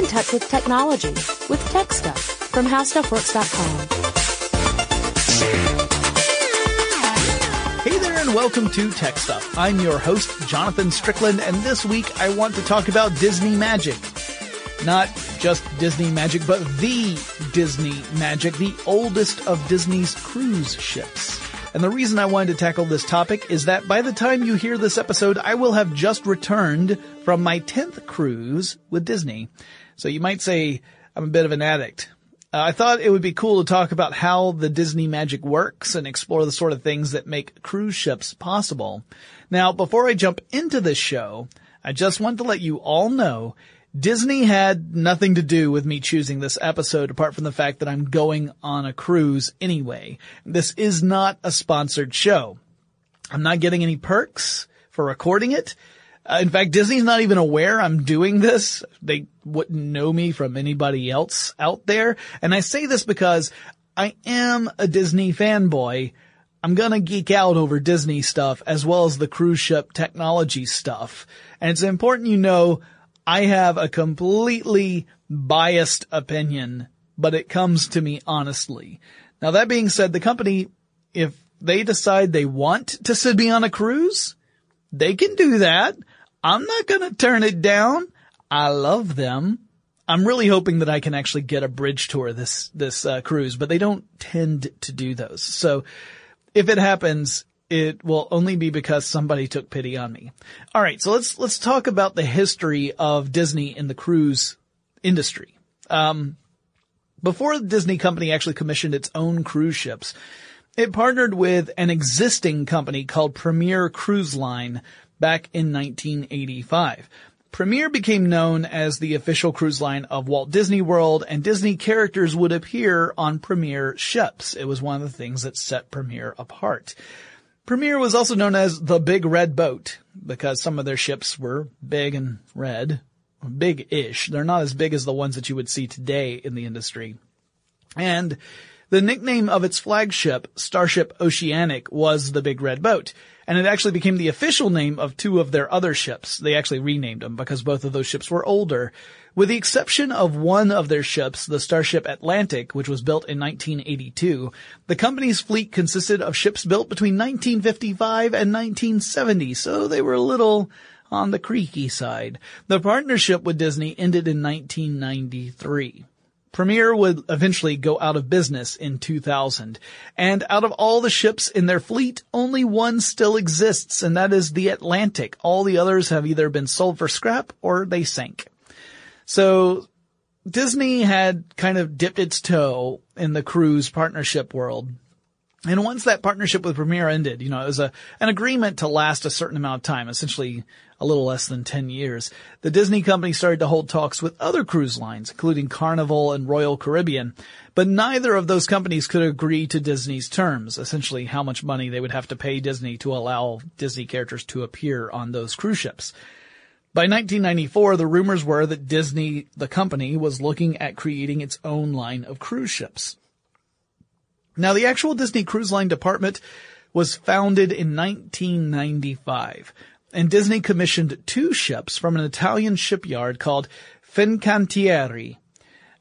in touch with technology with Tech Stuff from HowStuffWorks.com. Hey there and welcome to Tech Stuff. I'm your host, Jonathan Strickland, and this week I want to talk about Disney Magic. Not just Disney Magic, but the Disney Magic, the oldest of Disney's cruise ships. And the reason I wanted to tackle this topic is that by the time you hear this episode, I will have just returned from my 10th cruise with Disney. So you might say I'm a bit of an addict. Uh, I thought it would be cool to talk about how the Disney magic works and explore the sort of things that make cruise ships possible. Now, before I jump into this show, I just want to let you all know Disney had nothing to do with me choosing this episode apart from the fact that I'm going on a cruise anyway. This is not a sponsored show. I'm not getting any perks for recording it. Uh, in fact, Disney's not even aware I'm doing this. They wouldn't know me from anybody else out there. And I say this because I am a Disney fanboy. I'm gonna geek out over Disney stuff as well as the cruise ship technology stuff. And it's important you know I have a completely biased opinion, but it comes to me honestly. Now that being said, the company, if they decide they want to send me on a cruise, they can do that. I'm not gonna turn it down. I love them. I'm really hoping that I can actually get a bridge tour this, this, uh, cruise, but they don't tend to do those. So if it happens, it will only be because somebody took pity on me. All right, so let's let's talk about the history of Disney in the cruise industry. Um, before the Disney company actually commissioned its own cruise ships, it partnered with an existing company called Premier Cruise Line back in 1985. Premier became known as the official cruise line of Walt Disney World and Disney characters would appear on Premier ships. It was one of the things that set Premier apart. Premier was also known as the Big Red Boat because some of their ships were big and red. Big-ish. They're not as big as the ones that you would see today in the industry. And the nickname of its flagship, Starship Oceanic, was the Big Red Boat. And it actually became the official name of two of their other ships. They actually renamed them because both of those ships were older. With the exception of one of their ships, the Starship Atlantic, which was built in 1982, the company's fleet consisted of ships built between 1955 and 1970, so they were a little on the creaky side. The partnership with Disney ended in 1993. Premier would eventually go out of business in 2000. And out of all the ships in their fleet, only one still exists, and that is the Atlantic. All the others have either been sold for scrap or they sank. So Disney had kind of dipped its toe in the cruise partnership world. And once that partnership with Premier ended, you know, it was a, an agreement to last a certain amount of time, essentially a little less than 10 years. The Disney company started to hold talks with other cruise lines, including Carnival and Royal Caribbean, but neither of those companies could agree to Disney's terms, essentially how much money they would have to pay Disney to allow Disney characters to appear on those cruise ships. By 1994, the rumors were that Disney, the company, was looking at creating its own line of cruise ships. Now, the actual Disney Cruise Line department was founded in 1995, and Disney commissioned two ships from an Italian shipyard called Fincantieri.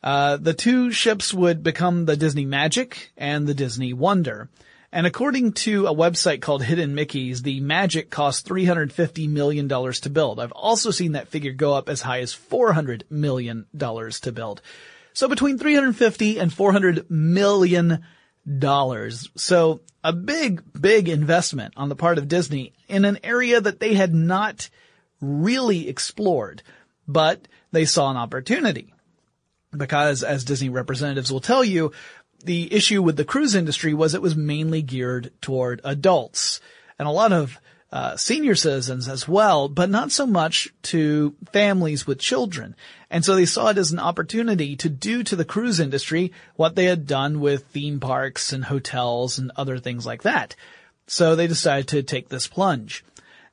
Uh, the two ships would become the Disney Magic and the Disney Wonder. And according to a website called Hidden Mickeys, the Magic cost $350 million to build. I've also seen that figure go up as high as $400 million to build. So between 350 and 400 million dollars. So a big, big investment on the part of Disney in an area that they had not really explored, but they saw an opportunity. Because as Disney representatives will tell you, the issue with the cruise industry was it was mainly geared toward adults and a lot of uh, senior citizens as well, but not so much to families with children. And so they saw it as an opportunity to do to the cruise industry what they had done with theme parks and hotels and other things like that. So they decided to take this plunge.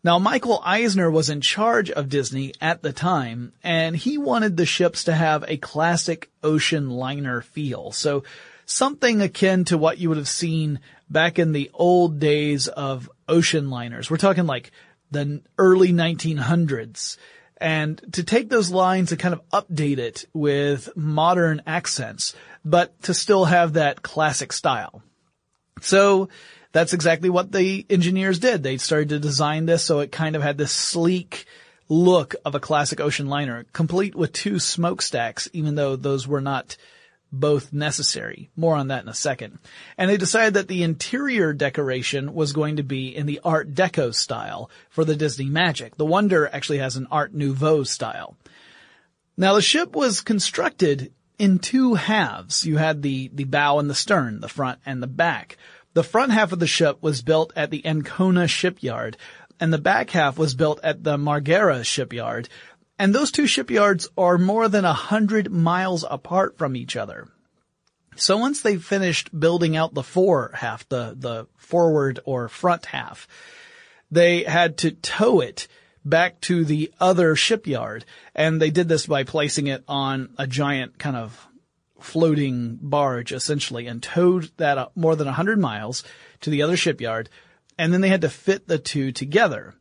Now, Michael Eisner was in charge of Disney at the time, and he wanted the ships to have a classic ocean liner feel. So something akin to what you would have seen back in the old days of ocean liners. We're talking like the early 1900s. and to take those lines and kind of update it with modern accents, but to still have that classic style. So that's exactly what the engineers did. They started to design this so it kind of had this sleek look of a classic ocean liner, complete with two smokestacks, even though those were not both necessary. More on that in a second. And they decided that the interior decoration was going to be in the Art Deco style for the Disney Magic. The Wonder actually has an Art Nouveau style. Now the ship was constructed in two halves. You had the, the bow and the stern, the front and the back. The front half of the ship was built at the Ancona shipyard and the back half was built at the Marghera shipyard. And those two shipyards are more than a hundred miles apart from each other. So once they finished building out the fore half, the, the forward or front half, they had to tow it back to the other shipyard. And they did this by placing it on a giant kind of floating barge essentially and towed that more than a hundred miles to the other shipyard. And then they had to fit the two together.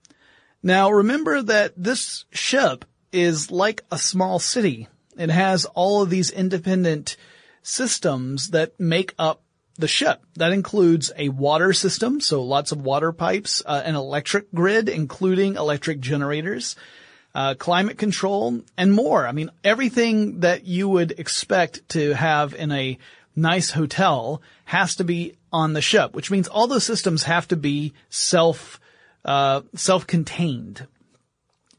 Now remember that this ship is like a small city. It has all of these independent systems that make up the ship. That includes a water system, so lots of water pipes, uh, an electric grid, including electric generators, uh, climate control, and more. I mean, everything that you would expect to have in a nice hotel has to be on the ship, which means all those systems have to be self, uh, self-contained.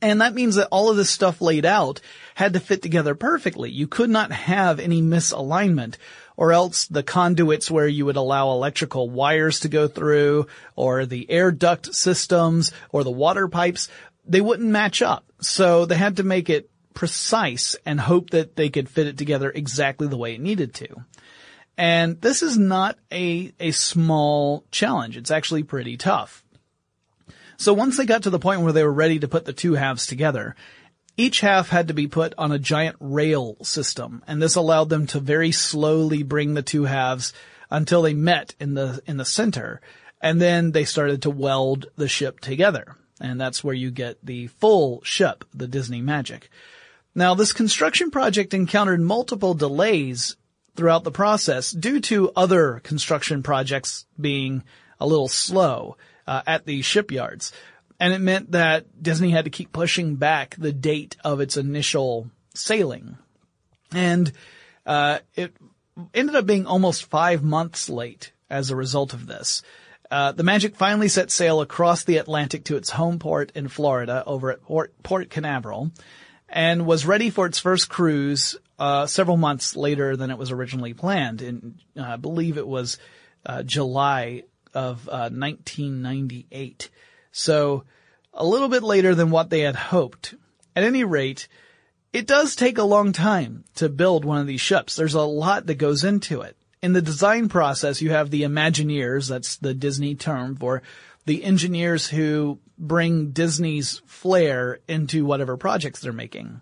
And that means that all of this stuff laid out had to fit together perfectly. You could not have any misalignment or else the conduits where you would allow electrical wires to go through or the air duct systems or the water pipes, they wouldn't match up. So they had to make it precise and hope that they could fit it together exactly the way it needed to. And this is not a, a small challenge. It's actually pretty tough. So once they got to the point where they were ready to put the two halves together, each half had to be put on a giant rail system, and this allowed them to very slowly bring the two halves until they met in the, in the center, and then they started to weld the ship together. And that's where you get the full ship, the Disney Magic. Now this construction project encountered multiple delays throughout the process due to other construction projects being a little slow uh, at the shipyards. And it meant that Disney had to keep pushing back the date of its initial sailing. And, uh, it ended up being almost five months late as a result of this. Uh, the Magic finally set sail across the Atlantic to its home port in Florida over at Port, port Canaveral and was ready for its first cruise uh, several months later than it was originally planned. In, uh, I believe it was uh, July of 1998. Uh, so a little bit later than what they had hoped. At any rate, it does take a long time to build one of these ships. There's a lot that goes into it. In the design process, you have the Imagineers, that's the Disney term for the engineers who bring Disney's flair into whatever projects they're making.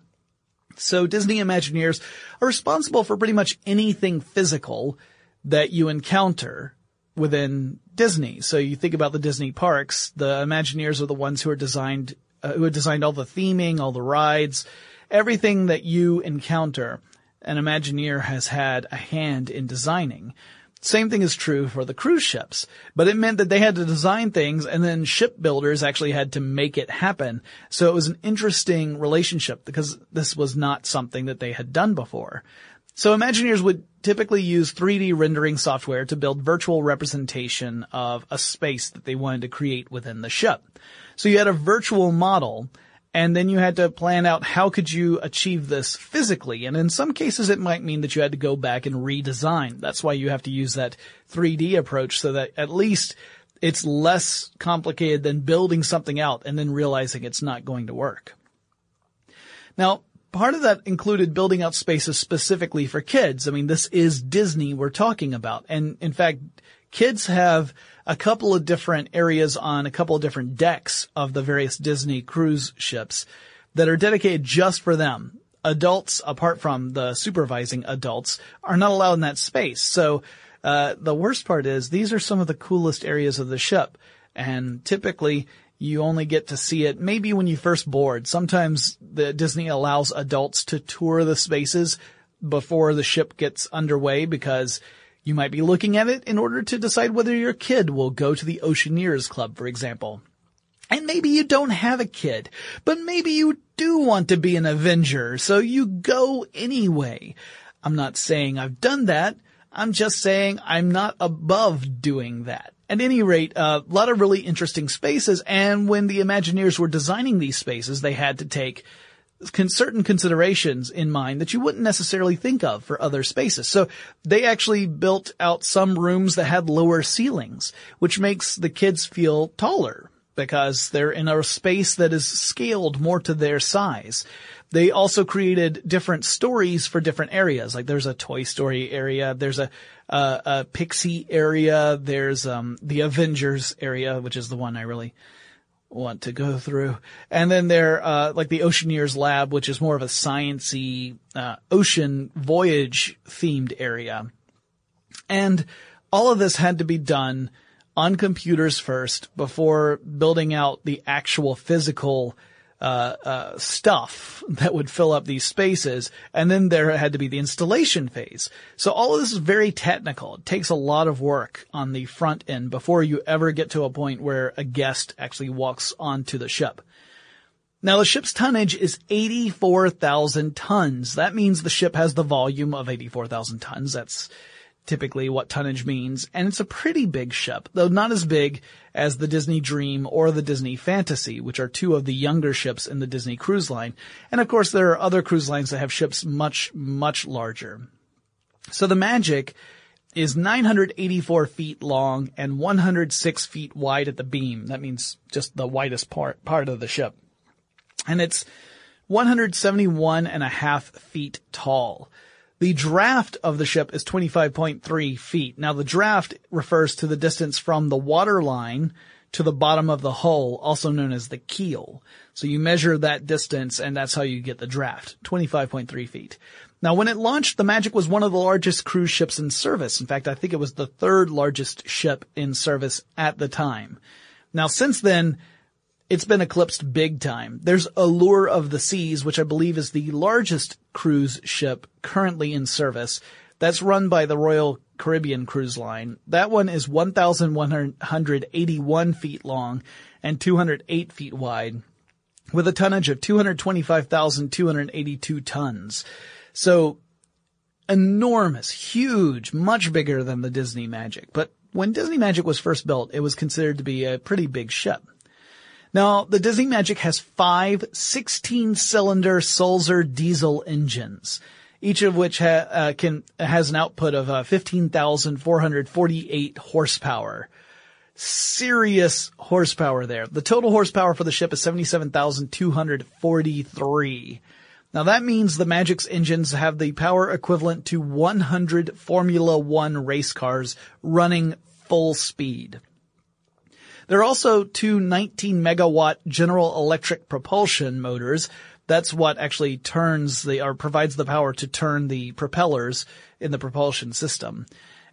So Disney Imagineers are responsible for pretty much anything physical that you encounter within Disney. So you think about the Disney parks, the Imagineers are the ones who are designed, uh, who have designed all the theming, all the rides, everything that you encounter. An Imagineer has had a hand in designing. Same thing is true for the cruise ships, but it meant that they had to design things and then shipbuilders actually had to make it happen. So it was an interesting relationship because this was not something that they had done before. So Imagineers would typically use 3D rendering software to build virtual representation of a space that they wanted to create within the ship. So you had a virtual model and then you had to plan out how could you achieve this physically. And in some cases it might mean that you had to go back and redesign. That's why you have to use that 3D approach so that at least it's less complicated than building something out and then realizing it's not going to work. Now, part of that included building out spaces specifically for kids. I mean, this is Disney we're talking about. And in fact, kids have a couple of different areas on a couple of different decks of the various Disney cruise ships that are dedicated just for them. Adults, apart from the supervising adults, are not allowed in that space. So, uh, the worst part is these are some of the coolest areas of the ship. And typically you only get to see it maybe when you first board. Sometimes the Disney allows adults to tour the spaces before the ship gets underway because you might be looking at it in order to decide whether your kid will go to the Oceaneers Club, for example. And maybe you don't have a kid, but maybe you do want to be an Avenger, so you go anyway. I'm not saying I've done that. I'm just saying I'm not above doing that. At any rate, a uh, lot of really interesting spaces, and when the Imagineers were designing these spaces, they had to take con- certain considerations in mind that you wouldn't necessarily think of for other spaces. So they actually built out some rooms that had lower ceilings, which makes the kids feel taller because they're in a space that is scaled more to their size. They also created different stories for different areas. Like there's a Toy Story area, there's a, a, a Pixie area, there's um, the Avengers area, which is the one I really want to go through. And then there, uh, like the Oceaneers Lab, which is more of a sciency, uh, ocean voyage themed area. And all of this had to be done on computers first before building out the actual physical uh, uh, stuff that would fill up these spaces, and then there had to be the installation phase. So all of this is very technical. It takes a lot of work on the front end before you ever get to a point where a guest actually walks onto the ship. Now the ship's tonnage is 84,000 tons. That means the ship has the volume of 84,000 tons. That's typically what tonnage means, and it's a pretty big ship, though not as big as the Disney Dream or the Disney Fantasy, which are two of the younger ships in the Disney Cruise Line. And of course, there are other cruise lines that have ships much, much larger. So the Magic is 984 feet long and 106 feet wide at the beam. That means just the widest part, part of the ship. And it's 171 and a half feet tall. The draft of the ship is 25.3 feet. Now the draft refers to the distance from the water line to the bottom of the hull, also known as the keel. So you measure that distance and that's how you get the draft, 25.3 feet. Now when it launched, the Magic was one of the largest cruise ships in service. In fact, I think it was the third largest ship in service at the time. Now since then, it's been eclipsed big time. There's Allure of the Seas, which I believe is the largest cruise ship currently in service. That's run by the Royal Caribbean Cruise Line. That one is 1,181 feet long and 208 feet wide with a tonnage of 225,282 tons. So enormous, huge, much bigger than the Disney Magic. But when Disney Magic was first built, it was considered to be a pretty big ship. Now, the Disney Magic has five 16-cylinder Sulzer diesel engines, each of which ha- uh, can has an output of uh, 15,448 horsepower. Serious horsepower there. The total horsepower for the ship is 77,243. Now that means the Magic's engines have the power equivalent to 100 Formula One race cars running full speed. There are also two 19 megawatt General Electric propulsion motors. That's what actually turns the, or provides the power to turn the propellers in the propulsion system.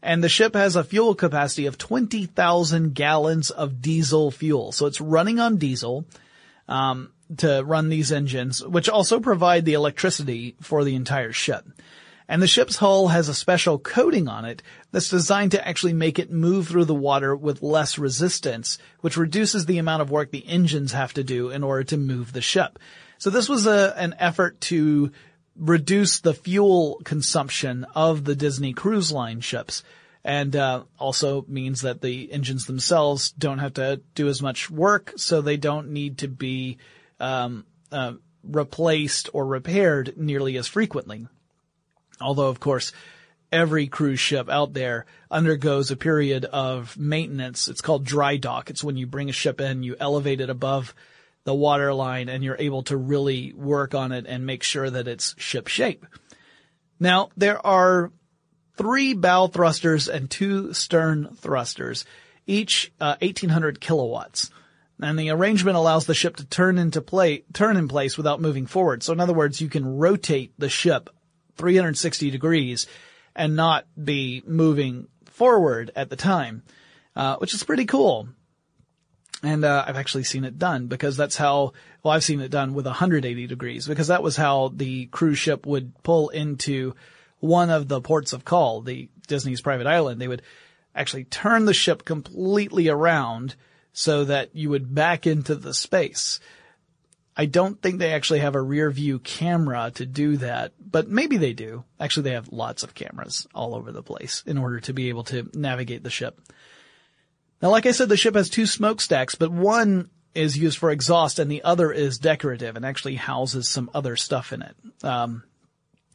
And the ship has a fuel capacity of 20,000 gallons of diesel fuel. So it's running on diesel, um, to run these engines, which also provide the electricity for the entire ship. And the ship's hull has a special coating on it that's designed to actually make it move through the water with less resistance, which reduces the amount of work the engines have to do in order to move the ship. So this was a, an effort to reduce the fuel consumption of the Disney Cruise Line ships. And uh, also means that the engines themselves don't have to do as much work, so they don't need to be um, uh, replaced or repaired nearly as frequently. Although, of course, every cruise ship out there undergoes a period of maintenance. It's called dry dock. It's when you bring a ship in, you elevate it above the water line and you're able to really work on it and make sure that it's ship shape. Now, there are three bow thrusters and two stern thrusters, each uh, 1800 kilowatts. And the arrangement allows the ship to turn into play, turn in place without moving forward. So in other words, you can rotate the ship 360 degrees and not be moving forward at the time, uh, which is pretty cool. And, uh, I've actually seen it done because that's how, well, I've seen it done with 180 degrees because that was how the cruise ship would pull into one of the ports of call, the Disney's private island. They would actually turn the ship completely around so that you would back into the space. I don't think they actually have a rear view camera to do that, but maybe they do. Actually, they have lots of cameras all over the place in order to be able to navigate the ship. Now, like I said, the ship has two smokestacks, but one is used for exhaust and the other is decorative and actually houses some other stuff in it. Um,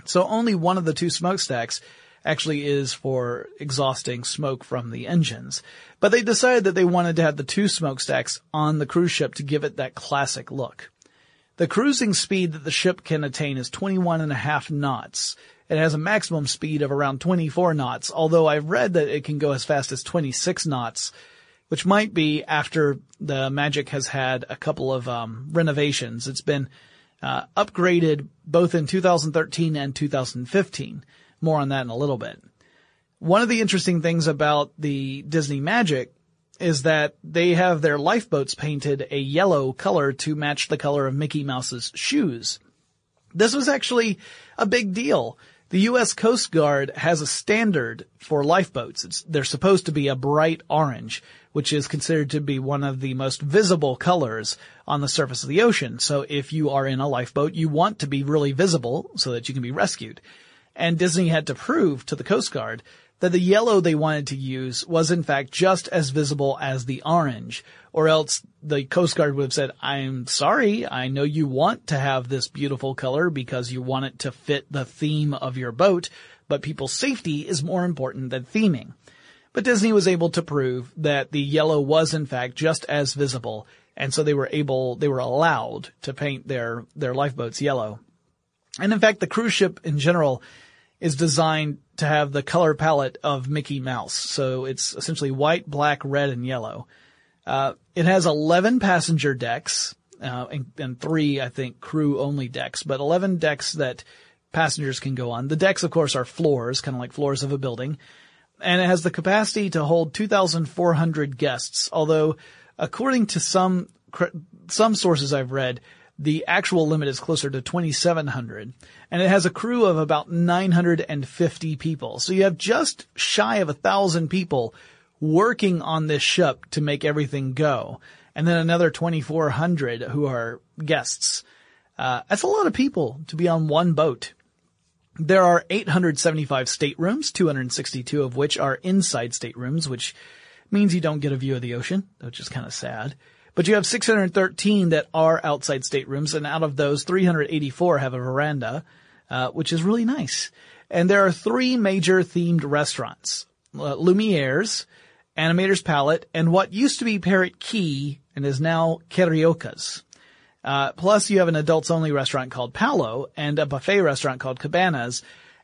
so only one of the two smokestacks actually is for exhausting smoke from the engines. But they decided that they wanted to have the two smokestacks on the cruise ship to give it that classic look. The cruising speed that the ship can attain is 21 and a half knots. It has a maximum speed of around 24 knots, although I've read that it can go as fast as 26 knots, which might be after the Magic has had a couple of um, renovations. It's been uh, upgraded both in 2013 and 2015. More on that in a little bit. One of the interesting things about the Disney Magic is that they have their lifeboats painted a yellow color to match the color of Mickey Mouse's shoes. This was actually a big deal. The U.S. Coast Guard has a standard for lifeboats. It's, they're supposed to be a bright orange, which is considered to be one of the most visible colors on the surface of the ocean. So if you are in a lifeboat, you want to be really visible so that you can be rescued. And Disney had to prove to the Coast Guard that the yellow they wanted to use was in fact just as visible as the orange, or else the Coast Guard would have said, I'm sorry, I know you want to have this beautiful color because you want it to fit the theme of your boat, but people's safety is more important than theming. But Disney was able to prove that the yellow was in fact just as visible, and so they were able, they were allowed to paint their, their lifeboats yellow. And in fact, the cruise ship in general is designed to have the color palette of Mickey Mouse. So it's essentially white, black, red, and yellow. Uh, it has 11 passenger decks, uh, and, and, three, I think, crew only decks, but 11 decks that passengers can go on. The decks, of course, are floors, kind of like floors of a building. And it has the capacity to hold 2,400 guests, although according to some, some sources I've read, the actual limit is closer to 2,700 and it has a crew of about 950 people. So you have just shy of a thousand people working on this ship to make everything go. And then another 2,400 who are guests. Uh, that's a lot of people to be on one boat. There are 875 staterooms, 262 of which are inside staterooms, which means you don't get a view of the ocean, which is kind of sad. But you have 613 that are outside staterooms, and out of those, 384 have a veranda, uh, which is really nice. And there are three major themed restaurants. Uh, Lumiere's, Animator's Palette, and what used to be Parrot Cay and is now Carioca's. Uh, plus you have an adults only restaurant called Palo and a buffet restaurant called Cabanas.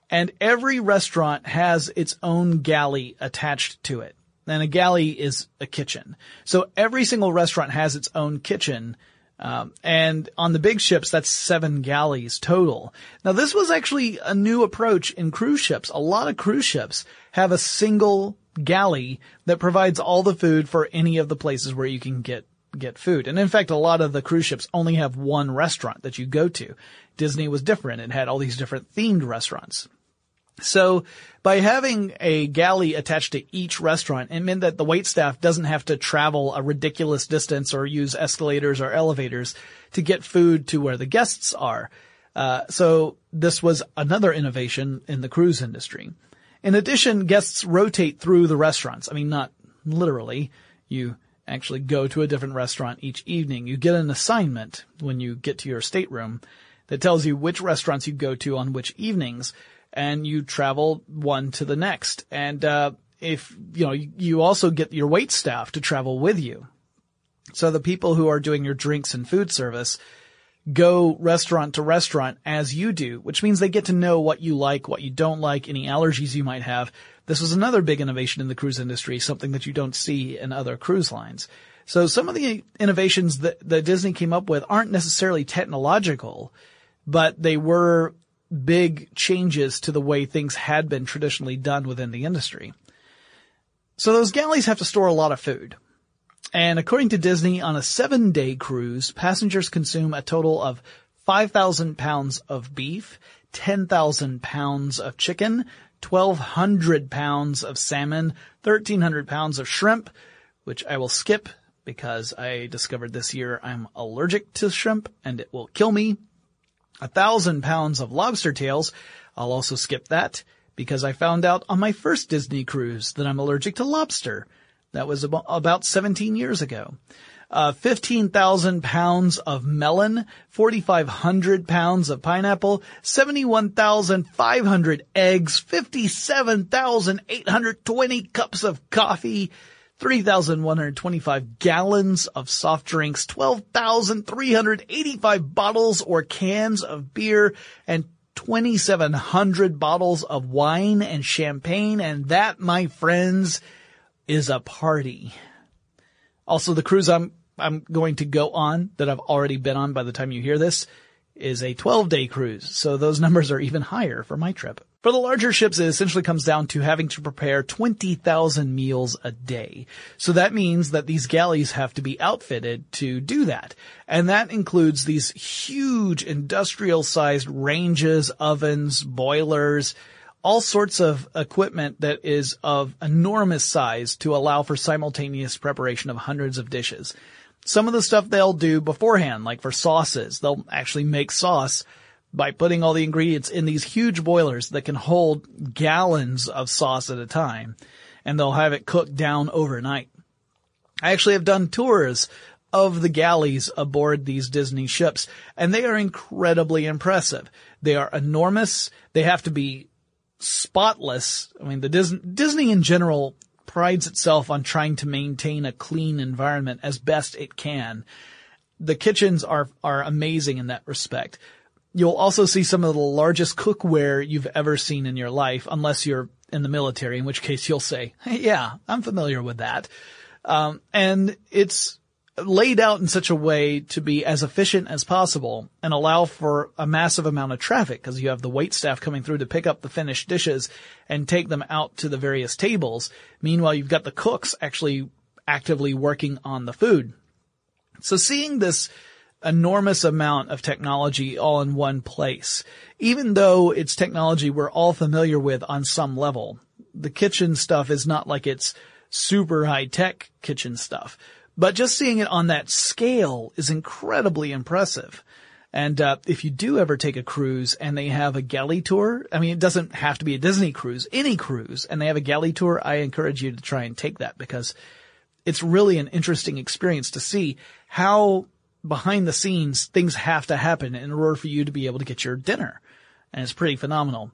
And every restaurant has its own galley attached to it and a galley is a kitchen. So every single restaurant has its own kitchen. Um, and on the big ships, that's seven galleys total. Now this was actually a new approach in cruise ships. A lot of cruise ships have a single galley that provides all the food for any of the places where you can get get food. And in fact, a lot of the cruise ships only have one restaurant that you go to. Disney was different. It had all these different themed restaurants. So by having a galley attached to each restaurant, it meant that the wait staff doesn't have to travel a ridiculous distance or use escalators or elevators to get food to where the guests are. Uh, so this was another innovation in the cruise industry. In addition, guests rotate through the restaurants. I mean, not literally. You actually go to a different restaurant each evening. You get an assignment when you get to your stateroom that tells you which restaurants you go to on which evenings and you travel one to the next. And, uh, if, you know, you also get your wait staff to travel with you. So the people who are doing your drinks and food service go restaurant to restaurant as you do, which means they get to know what you like, what you don't like, any allergies you might have. This was another big innovation in the cruise industry, something that you don't see in other cruise lines. So some of the innovations that, that Disney came up with aren't necessarily technological, but they were big changes to the way things had been traditionally done within the industry. So those galleys have to store a lot of food. And according to Disney, on a seven day cruise, passengers consume a total of 5,000 pounds of beef, 10,000 pounds of chicken, 1,200 pounds of salmon, 1,300 pounds of shrimp, which I will skip because I discovered this year I'm allergic to shrimp and it will kill me. A thousand pounds of lobster tails. I'll also skip that because I found out on my first Disney cruise that I'm allergic to lobster. That was about 17 years ago. Uh, 15,000 pounds of melon, 4,500 pounds of pineapple, 71,500 eggs, 57,820 cups of coffee, 3,125 gallons of soft drinks, 12,385 bottles or cans of beer, and 2,700 bottles of wine and champagne. And that, my friends, is a party. Also, the cruise I'm, I'm going to go on that I've already been on by the time you hear this is a 12 day cruise. So those numbers are even higher for my trip. For the larger ships, it essentially comes down to having to prepare 20,000 meals a day. So that means that these galleys have to be outfitted to do that. And that includes these huge industrial sized ranges, ovens, boilers, all sorts of equipment that is of enormous size to allow for simultaneous preparation of hundreds of dishes. Some of the stuff they'll do beforehand, like for sauces, they'll actually make sauce by putting all the ingredients in these huge boilers that can hold gallons of sauce at a time and they'll have it cooked down overnight. I actually have done tours of the galleys aboard these Disney ships and they are incredibly impressive. They are enormous. They have to be spotless. I mean, the Disney, Disney in general prides itself on trying to maintain a clean environment as best it can. The kitchens are, are amazing in that respect. You'll also see some of the largest cookware you've ever seen in your life, unless you're in the military, in which case you'll say, hey, yeah, I'm familiar with that. Um, and it's laid out in such a way to be as efficient as possible and allow for a massive amount of traffic because you have the wait staff coming through to pick up the finished dishes and take them out to the various tables. Meanwhile, you've got the cooks actually actively working on the food. So seeing this enormous amount of technology all in one place. Even though it's technology we're all familiar with on some level, the kitchen stuff is not like it's super high tech kitchen stuff. But just seeing it on that scale is incredibly impressive. And uh, if you do ever take a cruise and they have a galley tour, I mean, it doesn't have to be a Disney cruise, any cruise, and they have a galley tour, I encourage you to try and take that because it's really an interesting experience to see how behind the scenes, things have to happen in order for you to be able to get your dinner. And it's pretty phenomenal.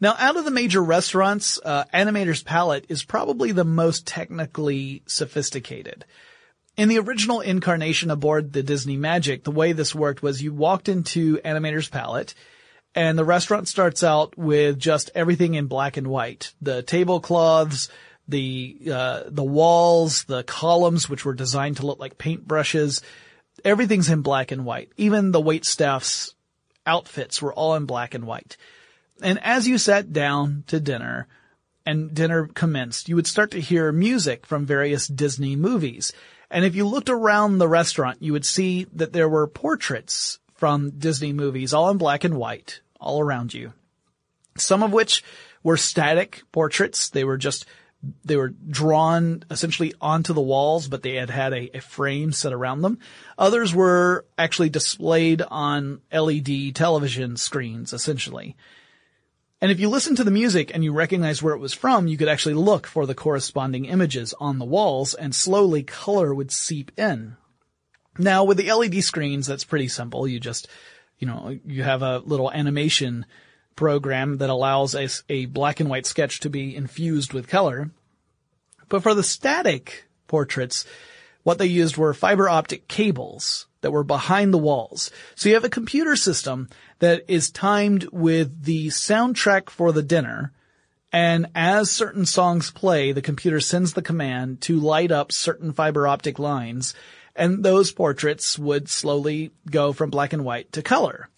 Now, out of the major restaurants, uh, Animator's Palette is probably the most technically sophisticated. In the original incarnation aboard the Disney Magic, the way this worked was you walked into Animator's Palette, and the restaurant starts out with just everything in black and white. The tablecloths, the uh, the walls, the columns, which were designed to look like paintbrushes, everything's in black and white. Even the wait staff's outfits were all in black and white. And as you sat down to dinner and dinner commenced, you would start to hear music from various Disney movies. And if you looked around the restaurant, you would see that there were portraits from Disney movies, all in black and white, all around you. Some of which were static portraits. They were just they were drawn essentially onto the walls, but they had had a, a, frame set around them. Others were actually displayed on LED television screens, essentially. And if you listen to the music and you recognize where it was from, you could actually look for the corresponding images on the walls and slowly color would seep in. Now with the LED screens, that's pretty simple. You just, you know, you have a little animation program that allows a, a black and white sketch to be infused with color. But for the static portraits, what they used were fiber optic cables that were behind the walls. So you have a computer system that is timed with the soundtrack for the dinner. And as certain songs play, the computer sends the command to light up certain fiber optic lines and those portraits would slowly go from black and white to color.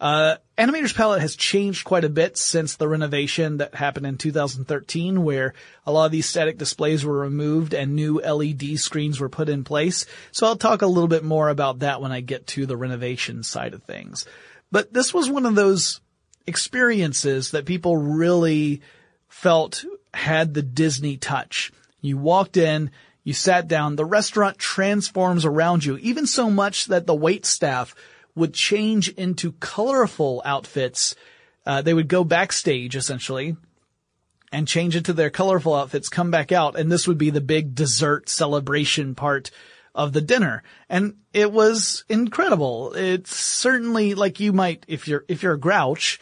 Uh, Animator's palette has changed quite a bit since the renovation that happened in 2013 where a lot of these static displays were removed and new LED screens were put in place. So I'll talk a little bit more about that when I get to the renovation side of things. But this was one of those experiences that people really felt had the Disney touch. You walked in, you sat down, the restaurant transforms around you, even so much that the wait staff would change into colorful outfits. Uh, they would go backstage essentially and change into their colorful outfits, come back out, and this would be the big dessert celebration part of the dinner. And it was incredible. It's certainly like you might, if you're, if you're a grouch,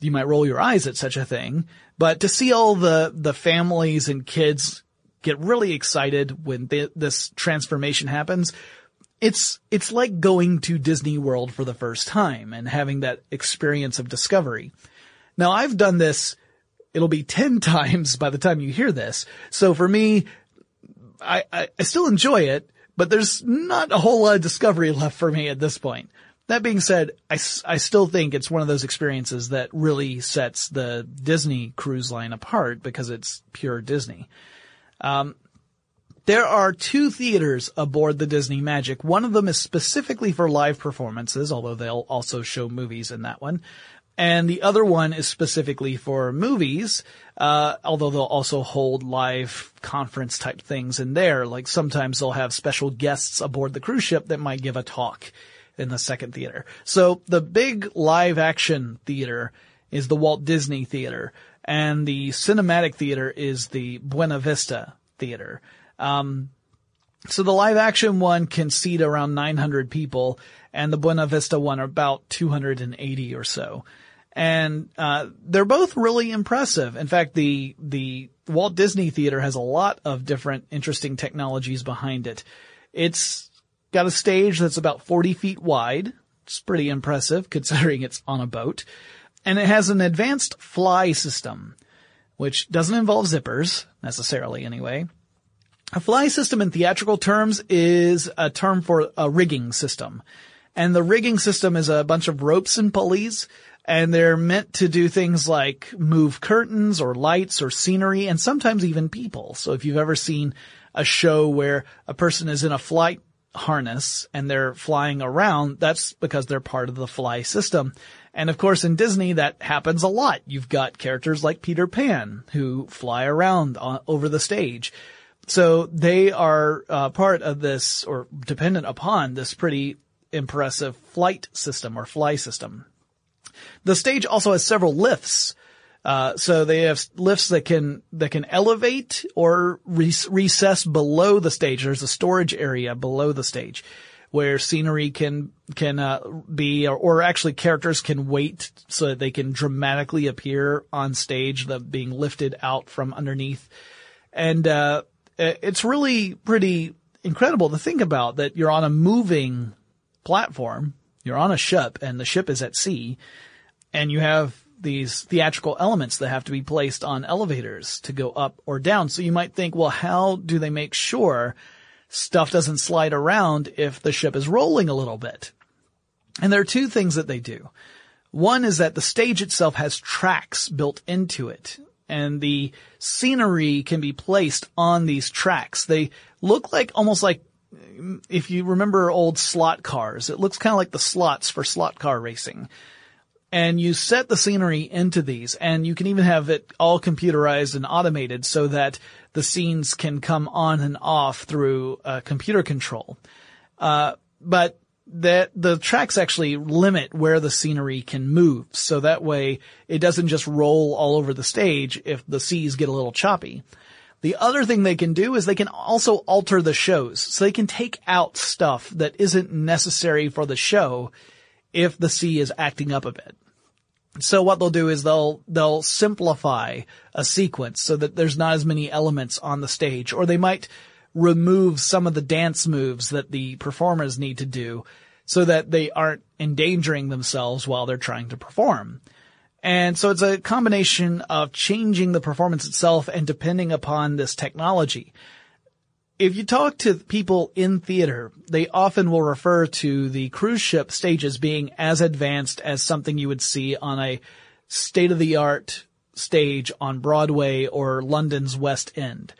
you might roll your eyes at such a thing, but to see all the, the families and kids get really excited when this transformation happens it's it's like going to Disney World for the first time and having that experience of discovery. Now I've done this it'll be 10 times by the time you hear this. So for me I, I, I still enjoy it, but there's not a whole lot of discovery left for me at this point. That being said, I, I still think it's one of those experiences that really sets the Disney cruise line apart because it's pure Disney. Um, there are two theaters aboard the Disney Magic. One of them is specifically for live performances, although they'll also show movies in that one. And the other one is specifically for movies, uh, although they'll also hold live conference type things in there. Like sometimes they'll have special guests aboard the cruise ship that might give a talk in the second theater. So the big live action theater is the Walt Disney Theater and the cinematic theater is the Buena Vista Theater. Um, so the live action one can seat around 900 people and the Buena Vista one about 280 or so. And, uh, they're both really impressive. In fact, the, the Walt Disney Theater has a lot of different interesting technologies behind it. It's got a stage that's about 40 feet wide. It's pretty impressive considering it's on a boat. And it has an advanced fly system, which doesn't involve zippers, necessarily anyway. A fly system in theatrical terms is a term for a rigging system. And the rigging system is a bunch of ropes and pulleys and they're meant to do things like move curtains or lights or scenery and sometimes even people. So if you've ever seen a show where a person is in a flight harness and they're flying around, that's because they're part of the fly system. And of course in Disney that happens a lot. You've got characters like Peter Pan who fly around on, over the stage. So they are uh, part of this or dependent upon this pretty impressive flight system or fly system. The stage also has several lifts. Uh, so they have lifts that can that can elevate or re- recess below the stage. There's a storage area below the stage where scenery can can uh, be, or, or, actually characters can wait so that they can dramatically appear on stage, the being lifted out from underneath. And uh, Uh, it's really pretty incredible to think about that you're on a moving platform, you're on a ship and the ship is at sea and you have these theatrical elements that have to be placed on elevators to go up or down. So you might think, well, how do they make sure stuff doesn't slide around if the ship is rolling a little bit? And there are two things that they do. One is that the stage itself has tracks built into it and the scenery can be placed on these tracks. They look like almost like if you remember old slot cars, it looks kind of like the slots for slot car racing. And you set the scenery into these and you can even have it all computerized and automated so that the scenes can come on and off through uh, computer control. Uh, but that the tracks actually limit where the scenery can move. So that way it doesn't just roll all over the stage if the seas get a little choppy. The other thing they can do is they can also alter the shows. So they can take out stuff that isn't necessary for the show if the sea is acting up a bit. So what they'll do is they'll, they'll simplify a sequence so that there's not as many elements on the stage, or they might remove some of the dance moves that the performers need to do so that they aren't endangering themselves while they're trying to perform. And so it's a combination of changing the performance itself and depending upon this technology. if you talk to people in theater, they often will refer to the cruise ship stages being as advanced as something you would see on a state of the art stage on Broadway or London's West End.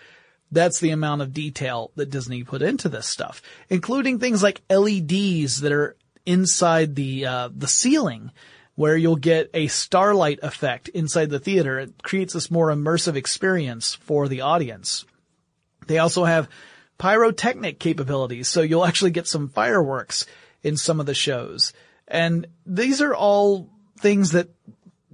That's the amount of detail that Disney put into this stuff, including things like LEDs that are inside the uh, the ceiling where you'll get a starlight effect inside the theater. It creates this more immersive experience for the audience. They also have pyrotechnic capabilities, so you'll actually get some fireworks in some of the shows. And these are all things that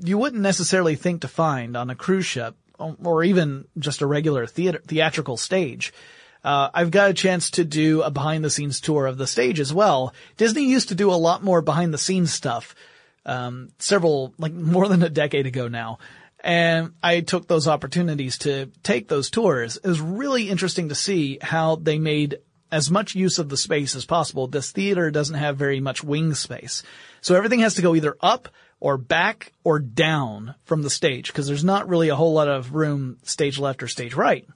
you wouldn't necessarily think to find on a cruise ship or even just a regular theater, theatrical stage. Uh, I've got a chance to do a behind the scenes tour of the stage as well. Disney used to do a lot more behind the scenes stuff, um, several, like more than a decade ago now. And I took those opportunities to take those tours. It was really interesting to see how they made as much use of the space as possible. This theater doesn't have very much wing space. So everything has to go either up or back or down from the stage because there's not really a whole lot of room stage left or stage right.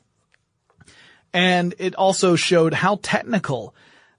And it also showed how technical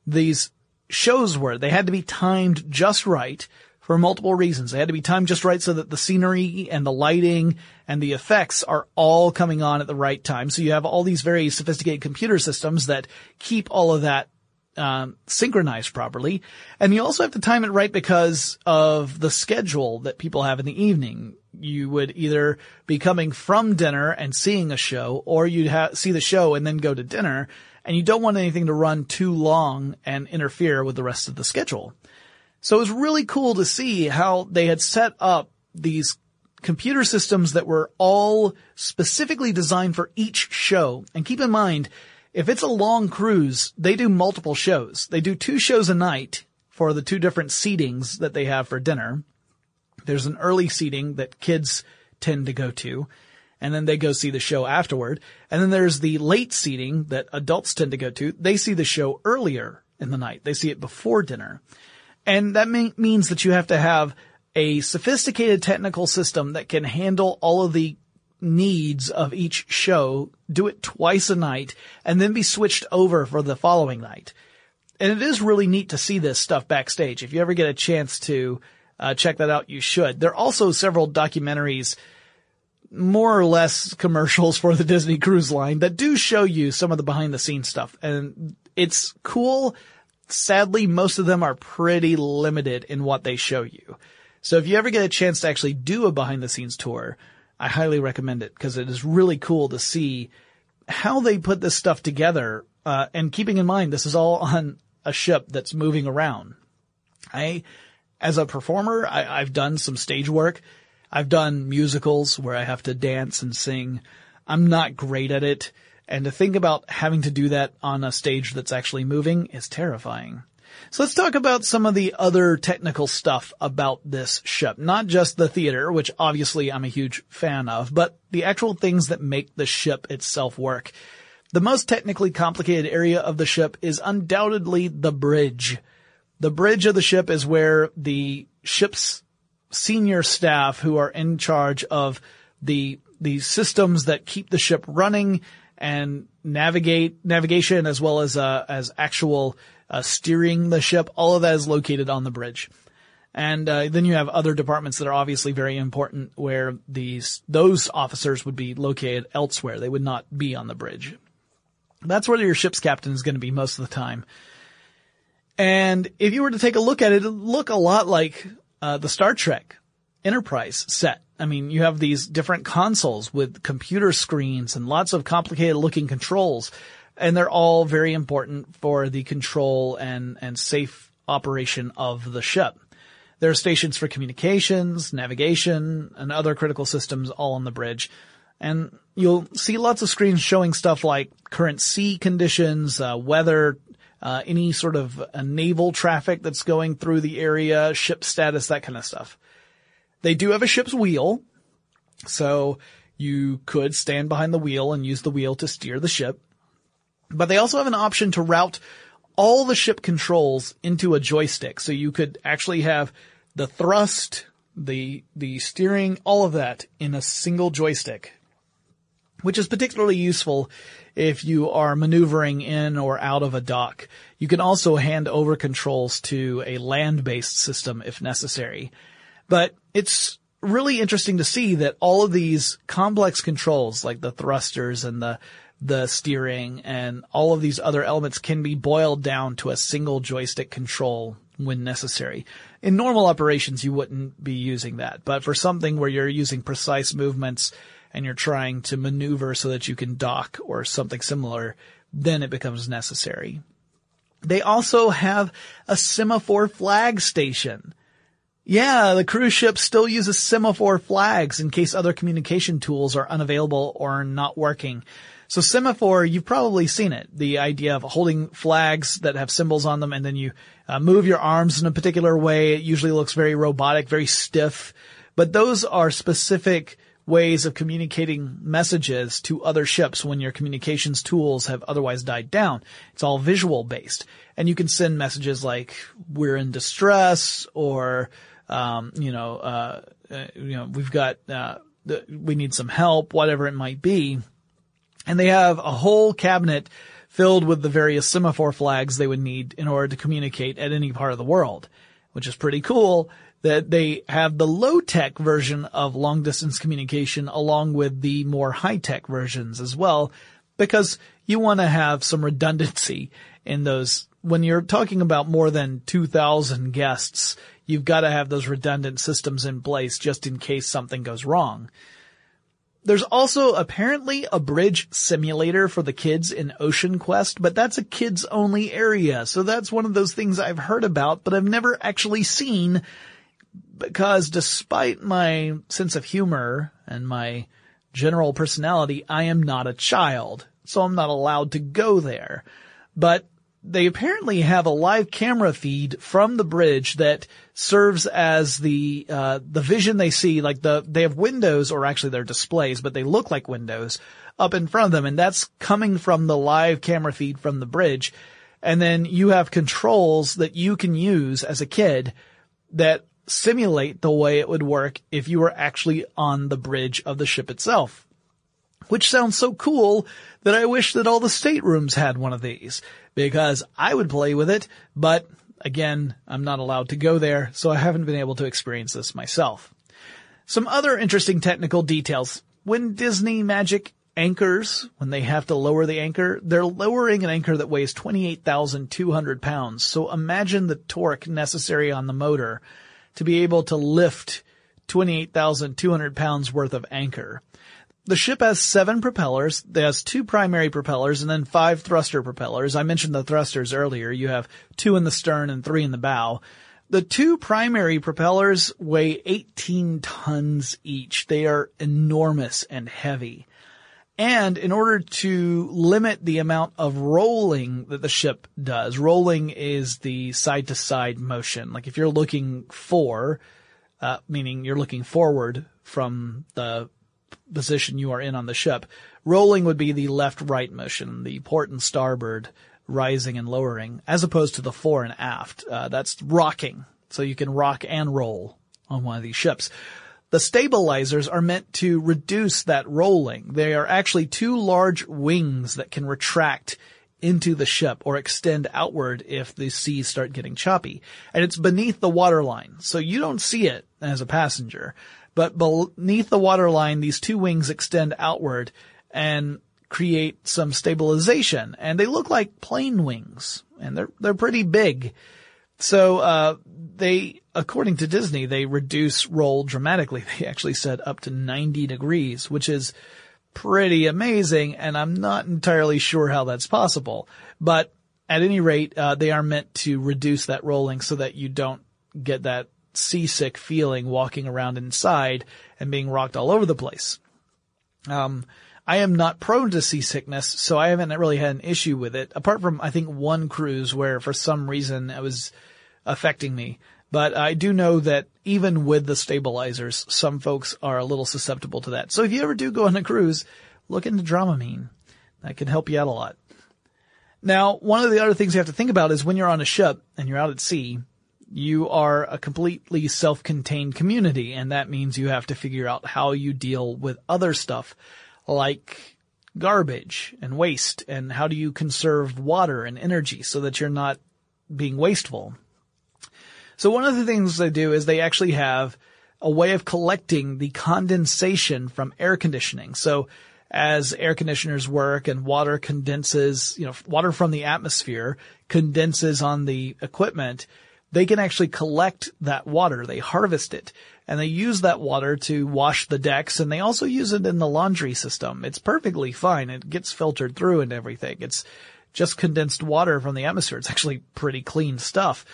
these shows were. They had to be timed just right for multiple reasons. They had to be timed just right so that the scenery and the lighting and the effects are all coming on at the right time. So you have all these very sophisticated computer systems that keep all of that um, synchronized properly. And you also have to time it right because of the schedule that people have in the evening. You would either be coming from dinner and seeing a show, or you'd ha- see the show and then go to dinner. And you don't want anything to run too long and interfere with the rest of the schedule. So it was really cool to see how they had set up these computer systems that were all specifically designed for each show. And keep in mind, if it's a long cruise, they do multiple shows. They do two shows a night for the two different seatings that they have for dinner. There's an early seating that kids tend to go to, and then they go see the show afterward. And then there's the late seating that adults tend to go to. They see the show earlier in the night. They see it before dinner. And that means that you have to have a sophisticated technical system that can handle all of the needs of each show, do it twice a night, and then be switched over for the following night. And it is really neat to see this stuff backstage. If you ever get a chance to uh, check that out, you should. There are also several documentaries, more or less commercials for the Disney Cruise Line that do show you some of the behind the scenes stuff. And it's cool sadly, most of them are pretty limited in what they show you. So if you ever get a chance to actually do a behind the scenes tour, I highly recommend it because it is really cool to see how they put this stuff together. Uh, and keeping in mind, this is all on a ship that's moving around. I, as a performer, I, I've done some stage work. I've done musicals where I have to dance and sing. I'm not great at it. And to think about having to do that on a stage that's actually moving is terrifying. So let's talk about some of the other technical stuff about this ship. Not just the theater, which obviously I'm a huge fan of, but the actual things that make the ship itself work. The most technically complicated area of the ship is undoubtedly the bridge. The bridge of the ship is where the ship's senior staff who are in charge of the, the systems that keep the ship running and navigate navigation as well as uh, as actual uh, steering the ship. All of that is located on the bridge. And uh, then you have other departments that are obviously very important where these those officers would be located elsewhere. They would not be on the bridge. That's where your ship's captain is going to be most of the time. And if you were to take a look at it, it look a lot like uh, the Star Trek Enterprise set I mean, you have these different consoles with computer screens and lots of complicated looking controls, and they're all very important for the control and, and safe operation of the ship. There are stations for communications, navigation, and other critical systems all on the bridge. And you'll see lots of screens showing stuff like current sea conditions, uh, weather, uh, any sort of uh, naval traffic that's going through the area, ship status, that kind of stuff. They do have a ship's wheel, so you could stand behind the wheel and use the wheel to steer the ship. But they also have an option to route all the ship controls into a joystick. So you could actually have the thrust, the, the steering, all of that in a single joystick. which is particularly useful if you are maneuvering in or out of a dock. You can also hand over controls to a land-based system if necessary. But it's really interesting to see that all of these complex controls, like the thrusters and the the steering and all of these other elements can be boiled down to a single joystick control when necessary. In normal operations, you wouldn't be using that, but for something where you're using precise movements and you're trying to maneuver so that you can dock or something similar, then it becomes necessary. They also have a semaphore flag station. Yeah, the cruise ship still uses semaphore flags in case other communication tools are unavailable or not working. So semaphore, you've probably seen it. The idea of holding flags that have symbols on them and then you uh, move your arms in a particular way. It usually looks very robotic, very stiff. But those are specific ways of communicating messages to other ships when your communications tools have otherwise died down. It's all visual based. And you can send messages like, we're in distress or, um, you know, uh, uh, you know, we've got, uh, the, we need some help, whatever it might be. And they have a whole cabinet filled with the various semaphore flags they would need in order to communicate at any part of the world, which is pretty cool that they have the low-tech version of long-distance communication along with the more high-tech versions as well, because you want to have some redundancy in those. When you're talking about more than 2,000 guests, you've got to have those redundant systems in place just in case something goes wrong. There's also apparently a bridge simulator for the kids in Ocean Quest, but that's a kids only area. So that's one of those things I've heard about, but I've never actually seen because despite my sense of humor and my general personality, I am not a child, so I'm not allowed to go there. But they apparently have a live camera feed from the bridge that serves as the uh, the vision they see. Like the they have windows, or actually they're displays, but they look like windows up in front of them, and that's coming from the live camera feed from the bridge. And then you have controls that you can use as a kid that simulate the way it would work if you were actually on the bridge of the ship itself. Which sounds so cool that I wish that all the staterooms had one of these, because I would play with it, but again, I'm not allowed to go there, so I haven't been able to experience this myself. Some other interesting technical details. When Disney Magic anchors, when they have to lower the anchor, they're lowering an anchor that weighs 28,200 pounds. So imagine the torque necessary on the motor to be able to lift 28,200 pounds worth of anchor. The ship has seven propellers. It has two primary propellers and then five thruster propellers. I mentioned the thrusters earlier. You have two in the stern and three in the bow. The two primary propellers weigh 18 tons each. They are enormous and heavy. And in order to limit the amount of rolling that the ship does, rolling is the side to side motion. Like if you're looking for, uh, meaning you're looking forward from the position you are in on the ship, rolling would be the left right motion, the port and starboard rising and lowering, as opposed to the fore and aft. Uh, that's rocking. So you can rock and roll on one of these ships. The stabilizers are meant to reduce that rolling. They are actually two large wings that can retract into the ship or extend outward if the seas start getting choppy. And it's beneath the waterline, so you don't see it as a passenger. But beneath the waterline, these two wings extend outward and create some stabilization. And they look like plane wings, and they're they're pretty big. So uh, they, according to Disney, they reduce roll dramatically. They actually said up to 90 degrees, which is pretty amazing, and I'm not entirely sure how that's possible. But at any rate, uh, they are meant to reduce that rolling so that you don't get that seasick feeling walking around inside and being rocked all over the place. Um, I am not prone to seasickness, so I haven't really had an issue with it, apart from I think one cruise where for some reason it was affecting me. But I do know that even with the stabilizers, some folks are a little susceptible to that. So if you ever do go on a cruise, look into Dramamine. That can help you out a lot. Now, one of the other things you have to think about is when you're on a ship and you're out at sea, you are a completely self-contained community, and that means you have to figure out how you deal with other stuff like garbage and waste and how do you conserve water and energy so that you're not being wasteful. So one of the things they do is they actually have a way of collecting the condensation from air conditioning. So as air conditioners work and water condenses, you know, water from the atmosphere condenses on the equipment, they can actually collect that water. They harvest it and they use that water to wash the decks and they also use it in the laundry system. It's perfectly fine. It gets filtered through and everything. It's just condensed water from the atmosphere. It's actually pretty clean stuff.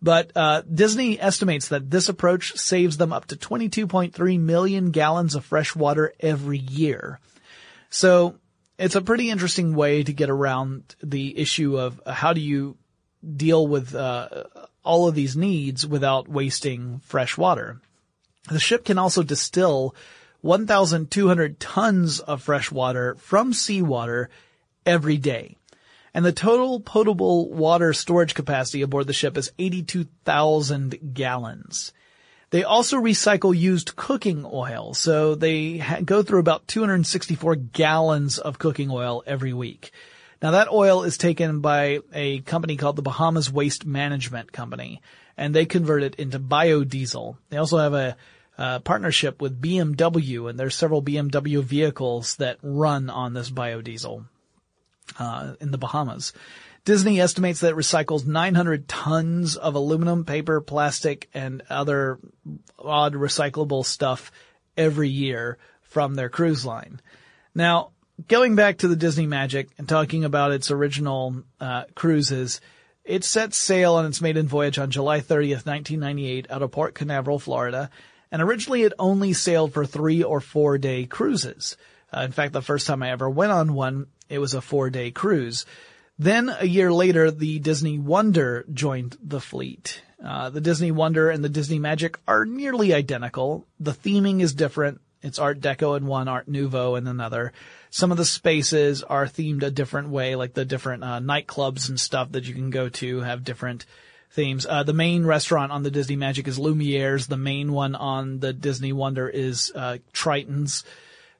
But uh, Disney estimates that this approach saves them up to 22.3 million gallons of fresh water every year. So it's a pretty interesting way to get around the issue of how do you deal with uh, all of these needs without wasting fresh water. The ship can also distill 1,200 tons of fresh water from seawater every day. And the total potable water storage capacity aboard the ship is 82,000 gallons. They also recycle used cooking oil, so they ha- go through about 264 gallons of cooking oil every week. Now that oil is taken by a company called the Bahamas Waste Management Company, and they convert it into biodiesel. They also have a uh, partnership with BMW, and there's several BMW vehicles that run on this biodiesel uh, in the Bahamas. Disney estimates that it recycles 900 tons of aluminum, paper, plastic, and other odd recyclable stuff every year from their cruise line. Now, going back to the Disney Magic and talking about its original uh, cruises, it set sail on its maiden voyage on July 30th, 1998 out of Port Canaveral, Florida, and originally it only sailed for three or four day cruises. Uh, in fact, the first time I ever went on one, it was a four day cruise. Then a year later, the Disney Wonder joined the fleet. Uh, the Disney Wonder and the Disney Magic are nearly identical. The theming is different. It's Art Deco in one, Art Nouveau in another. Some of the spaces are themed a different way, like the different uh, nightclubs and stuff that you can go to have different themes. Uh, the main restaurant on the Disney Magic is Lumiere's. The main one on the Disney Wonder is uh, Triton's.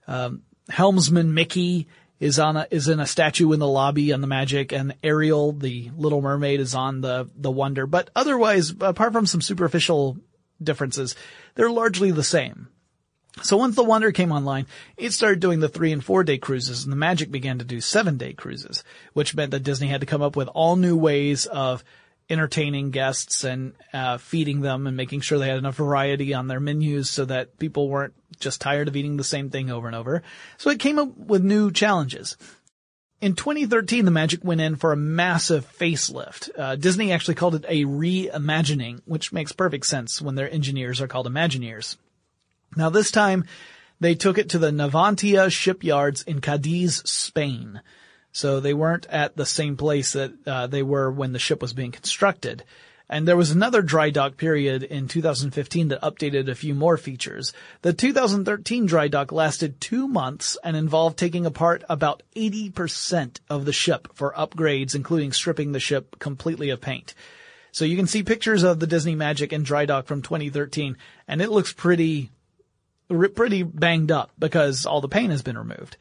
Um, Helmsman Mickey is on a, is in a statue in the lobby on the Magic, and Ariel, the Little Mermaid, is on the the Wonder. But otherwise, apart from some superficial differences, they're largely the same. So once the Wonder came online, it started doing the three and four day cruises, and the Magic began to do seven day cruises, which meant that Disney had to come up with all new ways of entertaining guests and uh, feeding them and making sure they had enough variety on their menus so that people weren't just tired of eating the same thing over and over. So it came up with new challenges. In 2013, the Magic went in for a massive facelift. Uh, Disney actually called it a reimagining, which makes perfect sense when their engineers are called Imagineers. Now this time, they took it to the Navantia shipyards in Cadiz, Spain. So they weren't at the same place that uh, they were when the ship was being constructed. And there was another dry dock period in 2015 that updated a few more features. The 2013 dry dock lasted two months and involved taking apart about 80% of the ship for upgrades, including stripping the ship completely of paint. So you can see pictures of the Disney Magic in dry dock from 2013 and it looks pretty, pretty banged up because all the paint has been removed.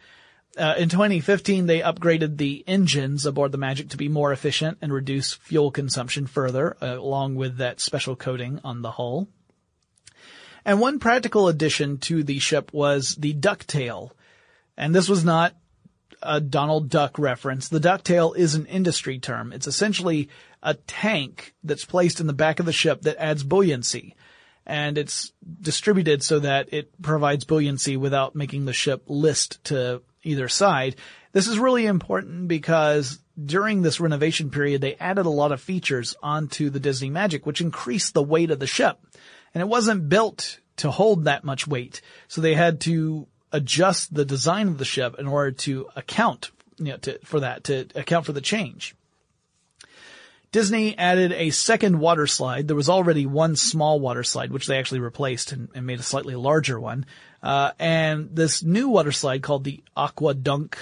Uh, in 2015, they upgraded the engines aboard the Magic to be more efficient and reduce fuel consumption further, uh, along with that special coating on the hull. And one practical addition to the ship was the ducktail. And this was not a Donald Duck reference. The ducktail is an industry term. It's essentially a tank that's placed in the back of the ship that adds buoyancy. And it's distributed so that it provides buoyancy without making the ship list to either side. This is really important because during this renovation period, they added a lot of features onto the Disney Magic, which increased the weight of the ship. And it wasn't built to hold that much weight. So they had to adjust the design of the ship in order to account you know, to, for that, to account for the change. Disney added a second water slide. There was already one small water slide, which they actually replaced and, and made a slightly larger one. Uh, and this new water slide called the Aqua Dunk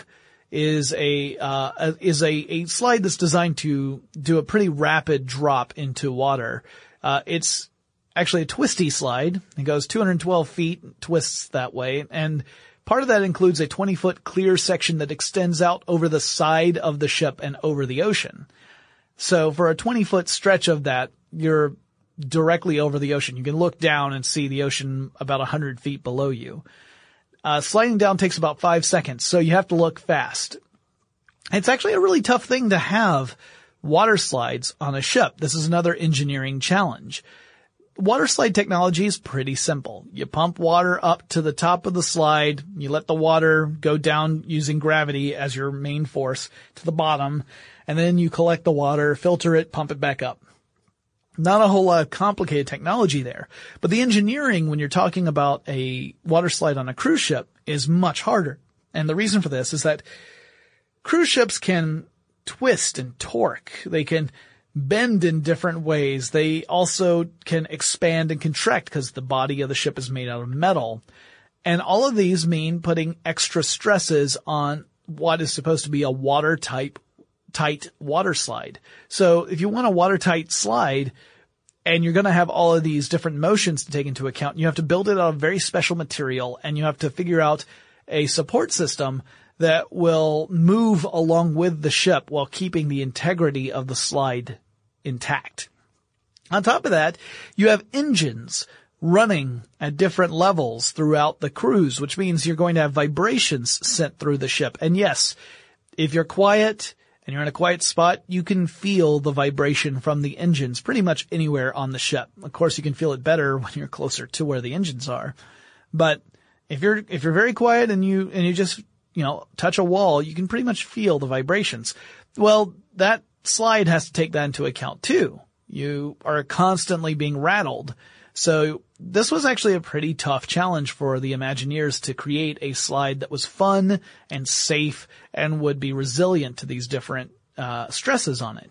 is a, uh, is a, a slide that's designed to do a pretty rapid drop into water. Uh, it's actually a twisty slide. It goes 212 feet, and twists that way, and Part of that includes a 20 foot clear section that extends out over the side of the ship and over the ocean. So for a 20 foot stretch of that, you're directly over the ocean. You can look down and see the ocean about 100 feet below you. Uh, sliding down takes about five seconds, so you have to look fast. It's actually a really tough thing to have water slides on a ship. This is another engineering challenge. Water slide technology is pretty simple. You pump water up to the top of the slide, you let the water go down using gravity as your main force to the bottom, and then you collect the water, filter it, pump it back up. Not a whole lot of complicated technology there, but the engineering when you're talking about a water slide on a cruise ship is much harder. And the reason for this is that cruise ships can twist and torque. They can bend in different ways. They also can expand and contract because the body of the ship is made out of metal. And all of these mean putting extra stresses on what is supposed to be a water type tight water slide. So if you want a watertight slide and you're going to have all of these different motions to take into account, you have to build it out of very special material and you have to figure out a support system that will move along with the ship while keeping the integrity of the slide intact. On top of that, you have engines running at different levels throughout the cruise, which means you're going to have vibrations sent through the ship. And yes, if you're quiet, and you're in a quiet spot, you can feel the vibration from the engines pretty much anywhere on the ship. Of course, you can feel it better when you're closer to where the engines are. But if you're, if you're very quiet and you, and you just, you know, touch a wall, you can pretty much feel the vibrations. Well, that slide has to take that into account too. You are constantly being rattled. So this was actually a pretty tough challenge for the Imagineers to create a slide that was fun and safe and would be resilient to these different uh, stresses on it.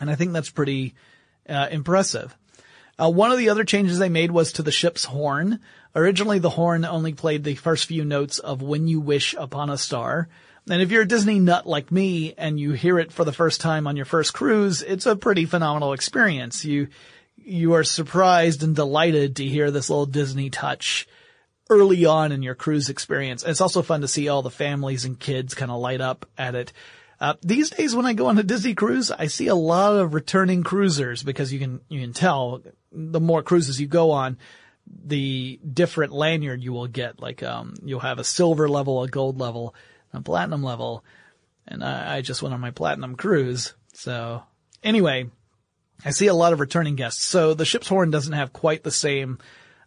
And I think that's pretty uh, impressive. Uh, one of the other changes they made was to the ship's horn. Originally, the horn only played the first few notes of "When You Wish Upon a Star." And if you're a Disney nut like me and you hear it for the first time on your first cruise, it's a pretty phenomenal experience. You you are surprised and delighted to hear this little Disney touch early on in your cruise experience. And it's also fun to see all the families and kids kind of light up at it. Uh, these days when I go on a Disney cruise, I see a lot of returning cruisers because you can, you can tell the more cruises you go on, the different lanyard you will get. Like, um, you'll have a silver level, a gold level, a platinum level. And I, I just went on my platinum cruise. So anyway, I see a lot of returning guests. So the ship's horn doesn't have quite the same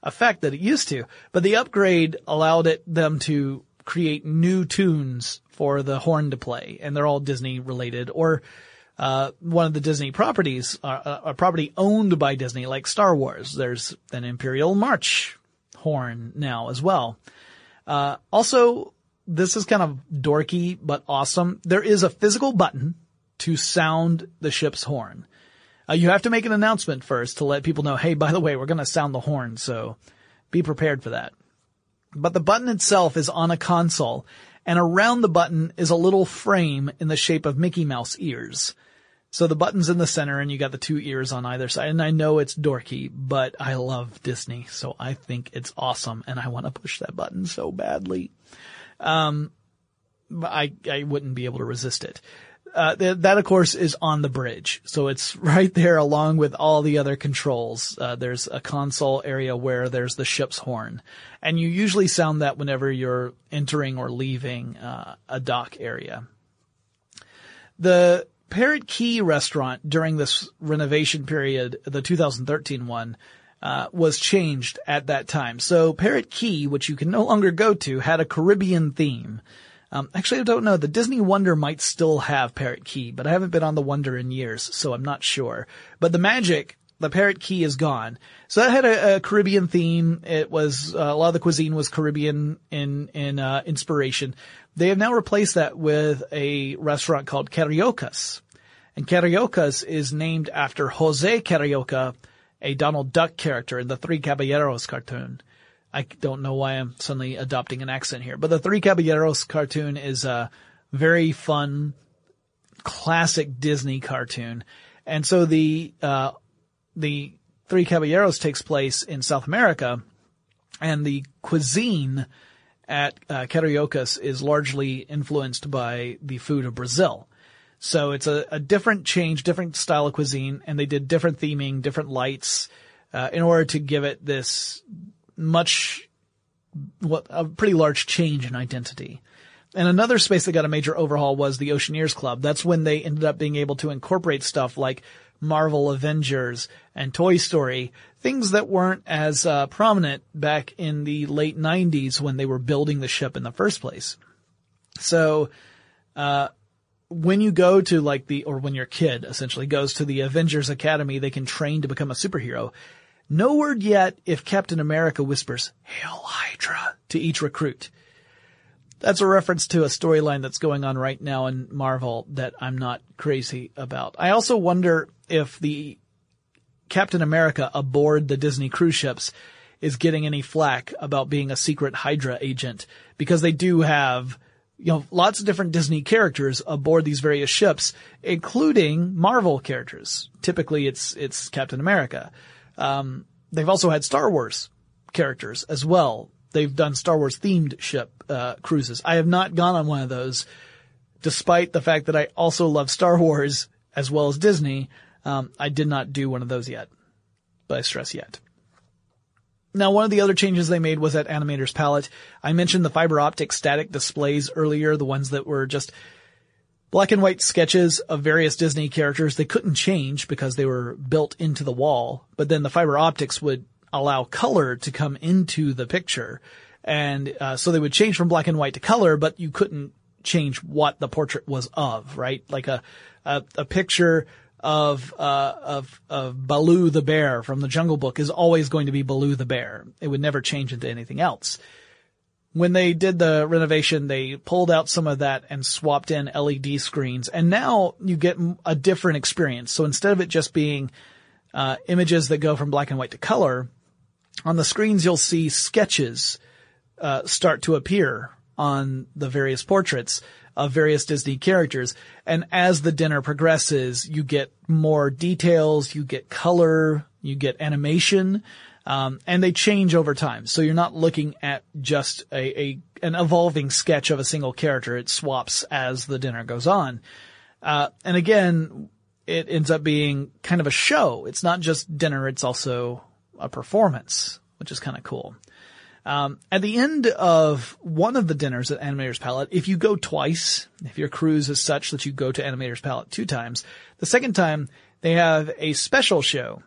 effect that it used to, but the upgrade allowed it them to create new tunes for the horn to play, and they're all Disney related or uh, one of the Disney properties, uh, a property owned by Disney, like Star Wars. There's an Imperial March horn now as well. Uh, also, this is kind of dorky but awesome. There is a physical button to sound the ship's horn. Uh, you have to make an announcement first to let people know, hey, by the way, we're going to sound the horn, so be prepared for that. But the button itself is on a console, and around the button is a little frame in the shape of Mickey Mouse ears. So the button's in the center and you got the two ears on either side. And I know it's dorky, but I love Disney, so I think it's awesome and I want to push that button so badly. Um, I, I wouldn't be able to resist it uh, th- that of course is on the bridge. So it's right there along with all the other controls. Uh, there's a console area where there's the ship's horn. And you usually sound that whenever you're entering or leaving, uh, a dock area. The Parrot Cay restaurant during this renovation period, the 2013 one, uh, was changed at that time. So Parrot Cay, which you can no longer go to, had a Caribbean theme. Um, actually, I don't know. The Disney Wonder might still have Parrot Cay, but I haven't been on the Wonder in years, so I'm not sure. But the magic, the Parrot Cay is gone. So that had a, a Caribbean theme. It was, uh, a lot of the cuisine was Caribbean in, in, uh, inspiration. They have now replaced that with a restaurant called Cariocas. And Cariocas is named after Jose Carioca, a Donald Duck character in the Three Caballeros cartoon. I don't know why I'm suddenly adopting an accent here, but the Three Caballeros cartoon is a very fun, classic Disney cartoon. And so the, uh, the Three Caballeros takes place in South America and the cuisine at uh, Cariocas is largely influenced by the food of Brazil. So it's a, a different change, different style of cuisine, and they did different theming, different lights, uh, in order to give it this much, what, a pretty large change in identity. And another space that got a major overhaul was the Oceaneers Club. That's when they ended up being able to incorporate stuff like Marvel Avengers and Toy Story, things that weren't as uh, prominent back in the late 90s when they were building the ship in the first place. So, uh, when you go to like the, or when your kid essentially goes to the Avengers Academy, they can train to become a superhero. No word yet if Captain America whispers, Hail Hydra to each recruit. That's a reference to a storyline that's going on right now in Marvel that I'm not crazy about. I also wonder if the Captain America aboard the Disney cruise ships is getting any flack about being a secret Hydra agent because they do have you know, lots of different Disney characters aboard these various ships, including Marvel characters. Typically it's, it's Captain America. Um, they've also had Star Wars characters as well they've done Star Wars themed ship uh, cruises. I have not gone on one of those, despite the fact that I also love Star Wars as well as Disney. Um, I did not do one of those yet, but I stress yet. Now, one of the other changes they made was at Animator's Palette. I mentioned the fiber optic static displays earlier, the ones that were just black and white sketches of various Disney characters. They couldn't change because they were built into the wall, but then the fiber optics would allow color to come into the picture. And uh, so they would change from black and white to color, but you couldn't change what the portrait was of, right? Like a a, a picture of uh, of of Baloo the bear from the Jungle Book is always going to be Baloo the bear. It would never change into anything else. When they did the renovation, they pulled out some of that and swapped in LED screens, and now you get a different experience. So instead of it just being uh, images that go from black and white to color, on the screens you'll see sketches uh, start to appear on the various portraits of various Disney characters. And as the dinner progresses, you get more details, you get color, you get animation, um, and they change over time. So you're not looking at just a, a, an evolving sketch of a single character. It swaps as the dinner goes on. Uh, and again, it ends up being kind of a show. It's not just dinner, it's also a performance, which is kind of cool. Um, at the end of one of the dinners at Animator's Palette, if you go twice, if your cruise is such that you go to Animator's Palette two times, the second time they have a special show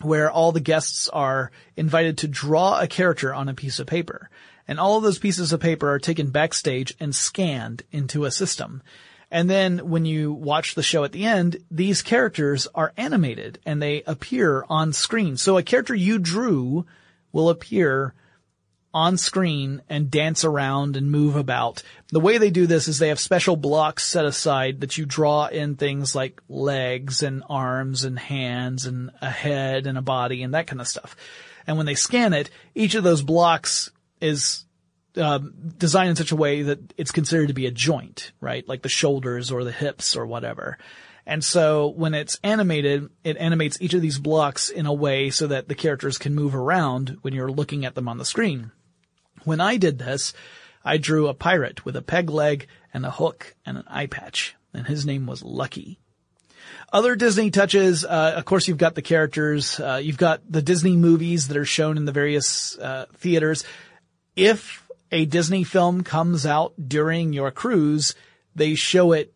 where all the guests are invited to draw a character on a piece of paper. And all of those pieces of paper are taken backstage and scanned into a system. And then when you watch the show at the end, these characters are animated and they appear on screen. So a character you drew will appear on screen and dance around and move about. The way they do this is they have special blocks set aside that you draw in things like legs and arms and hands and a head and a body and that kind of stuff. And when they scan it, each of those blocks is um, designed in such a way that it's considered to be a joint, right? Like the shoulders or the hips or whatever. And so when it's animated, it animates each of these blocks in a way so that the characters can move around when you're looking at them on the screen. When I did this, I drew a pirate with a peg leg and a hook and an eye patch, and his name was Lucky. Other Disney touches, uh, of course, you've got the characters. Uh, you've got the Disney movies that are shown in the various uh, theaters. If a Disney film comes out during your cruise, they show it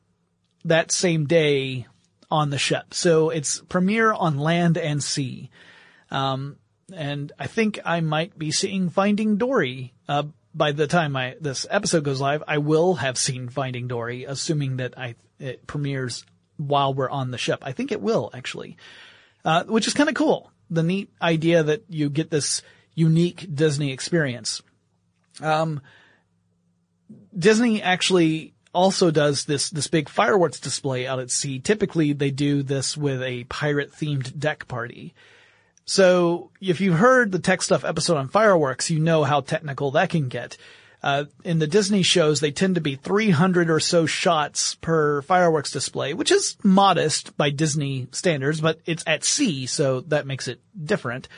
that same day on the ship. So it's premiere on land and sea. Um, and I think I might be seeing Finding Dory, uh, by the time I, this episode goes live, I will have seen Finding Dory, assuming that I, it premieres while we're on the ship. I think it will actually, uh, which is kind of cool. The neat idea that you get this unique Disney experience. Um, Disney actually also does this this big fireworks display out at sea. Typically, they do this with a pirate themed deck party. So, if you've heard the tech stuff episode on fireworks, you know how technical that can get. Uh, in the Disney shows, they tend to be 300 or so shots per fireworks display, which is modest by Disney standards, but it's at sea, so that makes it different.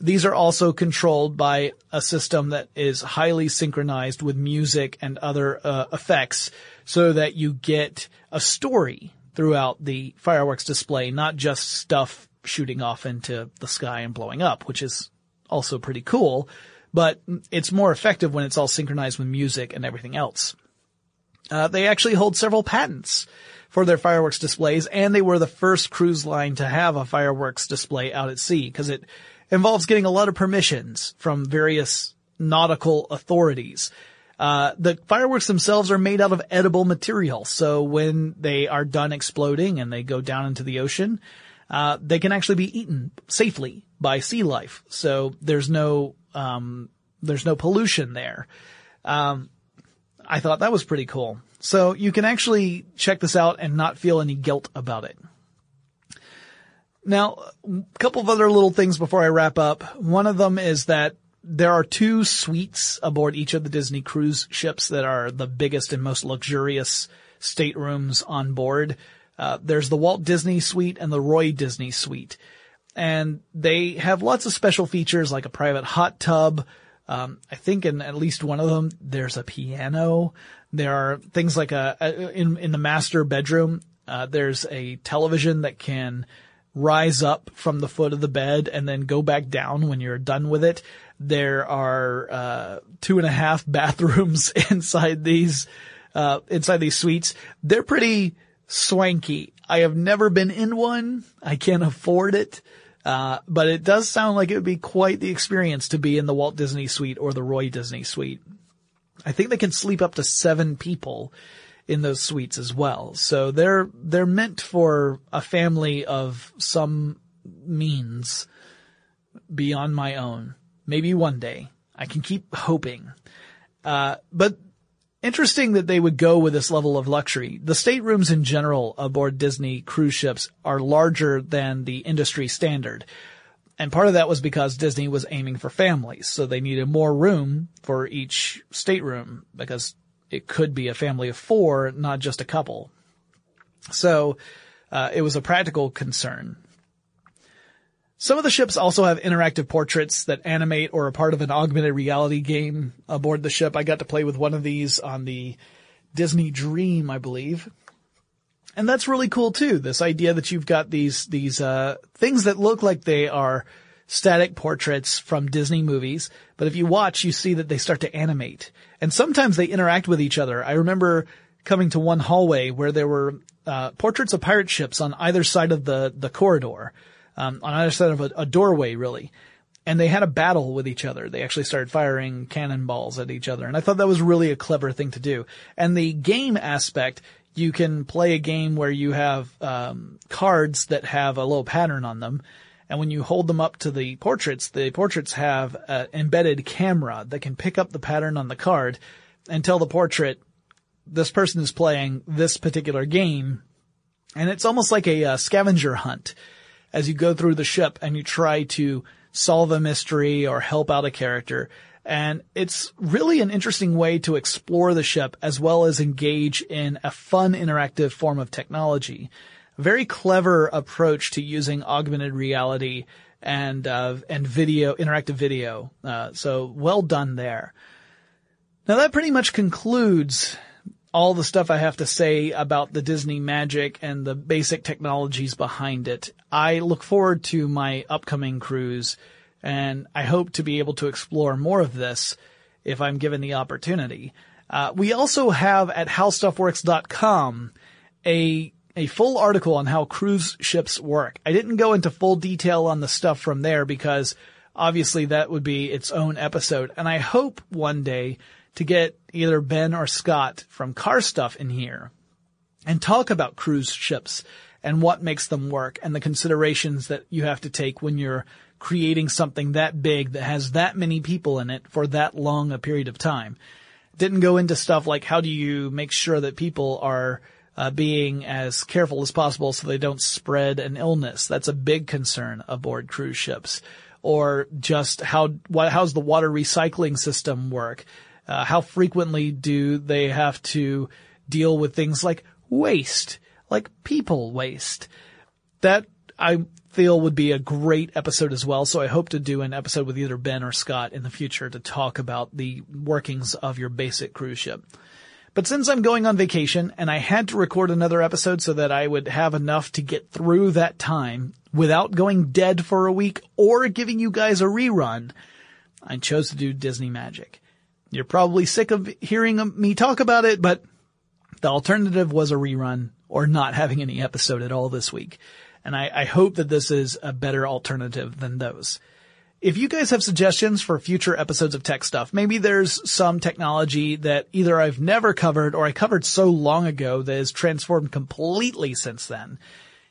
These are also controlled by a system that is highly synchronized with music and other uh, effects so that you get a story throughout the fireworks display, not just stuff shooting off into the sky and blowing up, which is also pretty cool, but it's more effective when it's all synchronized with music and everything else. Uh, they actually hold several patents for their fireworks displays, and they were the first cruise line to have a fireworks display out at sea because it involves getting a lot of permissions from various nautical authorities. Uh, the fireworks themselves are made out of edible material, so when they are done exploding and they go down into the ocean, uh, they can actually be eaten safely by sea life. So there's no um, there's no pollution there. Um, I thought that was pretty cool. So you can actually check this out and not feel any guilt about it. Now, a couple of other little things before I wrap up. One of them is that there are two suites aboard each of the Disney cruise ships that are the biggest and most luxurious staterooms on board. Uh, there's the Walt Disney suite and the Roy Disney suite. And they have lots of special features like a private hot tub. Um, I think in at least one of them, there's a piano. There are things like a, a in, in the master bedroom, uh, there's a television that can rise up from the foot of the bed and then go back down when you're done with it. There are uh, two and a half bathrooms inside these uh, inside these suites. They're pretty swanky. I have never been in one. I can't afford it. Uh, but it does sound like it would be quite the experience to be in the Walt Disney suite or the Roy Disney suite. I think they can sleep up to seven people in those suites as well. So they're, they're meant for a family of some means beyond my own. Maybe one day. I can keep hoping. Uh, but interesting that they would go with this level of luxury. The staterooms in general aboard Disney cruise ships are larger than the industry standard. And part of that was because Disney was aiming for families. So they needed more room for each stateroom because it could be a family of four, not just a couple. So, uh, it was a practical concern. Some of the ships also have interactive portraits that animate or are part of an augmented reality game aboard the ship. I got to play with one of these on the Disney Dream, I believe. And that's really cool too. This idea that you've got these, these, uh, things that look like they are static portraits from Disney movies, but if you watch, you see that they start to animate. And sometimes they interact with each other. I remember coming to one hallway where there were, uh, portraits of pirate ships on either side of the, the corridor um, on either side of a, a doorway, really. And they had a battle with each other. They actually started firing cannonballs at each other. And I thought that was really a clever thing to do. And the game aspect, you can play a game where you have um, cards that have a little pattern on them. And when you hold them up to the portraits, the portraits have an embedded camera that can pick up the pattern on the card and tell the portrait, this person is playing this particular game. And it's almost like a, a uh, scavenger hunt as you go through the ship and you try to solve a mystery or help out a character. And it's really an interesting way to explore the ship as well as engage in a fun interactive form of technology. Very clever approach to using augmented reality and uh, and video interactive video. Uh, so well done there. Now that pretty much concludes all the stuff I have to say about the Disney magic and the basic technologies behind it. I look forward to my upcoming cruise and I hope to be able to explore more of this if I'm given the opportunity. Uh, we also have at howstuffworks.com a a full article on how cruise ships work. I didn't go into full detail on the stuff from there because obviously that would be its own episode. And I hope one day to get either Ben or Scott from Car Stuff in here and talk about cruise ships and what makes them work and the considerations that you have to take when you're creating something that big that has that many people in it for that long a period of time. Didn't go into stuff like how do you make sure that people are uh, being as careful as possible so they don't spread an illness. That's a big concern aboard cruise ships. Or just how, what, how's the water recycling system work? Uh, how frequently do they have to deal with things like waste, like people waste? That I feel would be a great episode as well. So I hope to do an episode with either Ben or Scott in the future to talk about the workings of your basic cruise ship. But since I'm going on vacation and I had to record another episode so that I would have enough to get through that time without going dead for a week or giving you guys a rerun, I chose to do Disney Magic. You're probably sick of hearing me talk about it, but the alternative was a rerun or not having any episode at all this week. And I, I hope that this is a better alternative than those. If you guys have suggestions for future episodes of tech stuff, maybe there's some technology that either I've never covered or I covered so long ago that has transformed completely since then.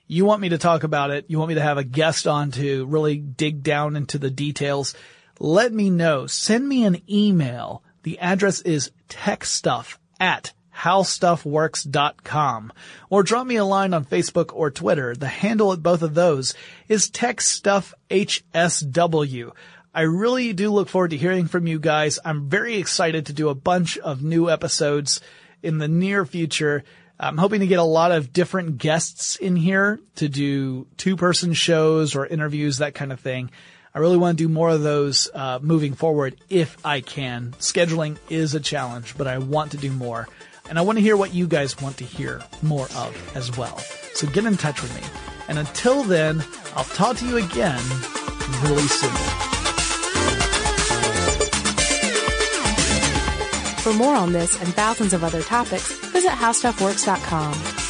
You want me to talk about it. You want me to have a guest on to really dig down into the details. Let me know. Send me an email. The address is techstuff at howstuffworks.com or drop me a line on Facebook or Twitter. The handle at both of those is TechStuffHSW. I really do look forward to hearing from you guys. I'm very excited to do a bunch of new episodes in the near future. I'm hoping to get a lot of different guests in here to do two person shows or interviews, that kind of thing. I really want to do more of those uh, moving forward if I can. Scheduling is a challenge, but I want to do more. And I want to hear what you guys want to hear more of as well. So get in touch with me. And until then, I'll talk to you again really soon. For more on this and thousands of other topics, visit howstuffworks.com.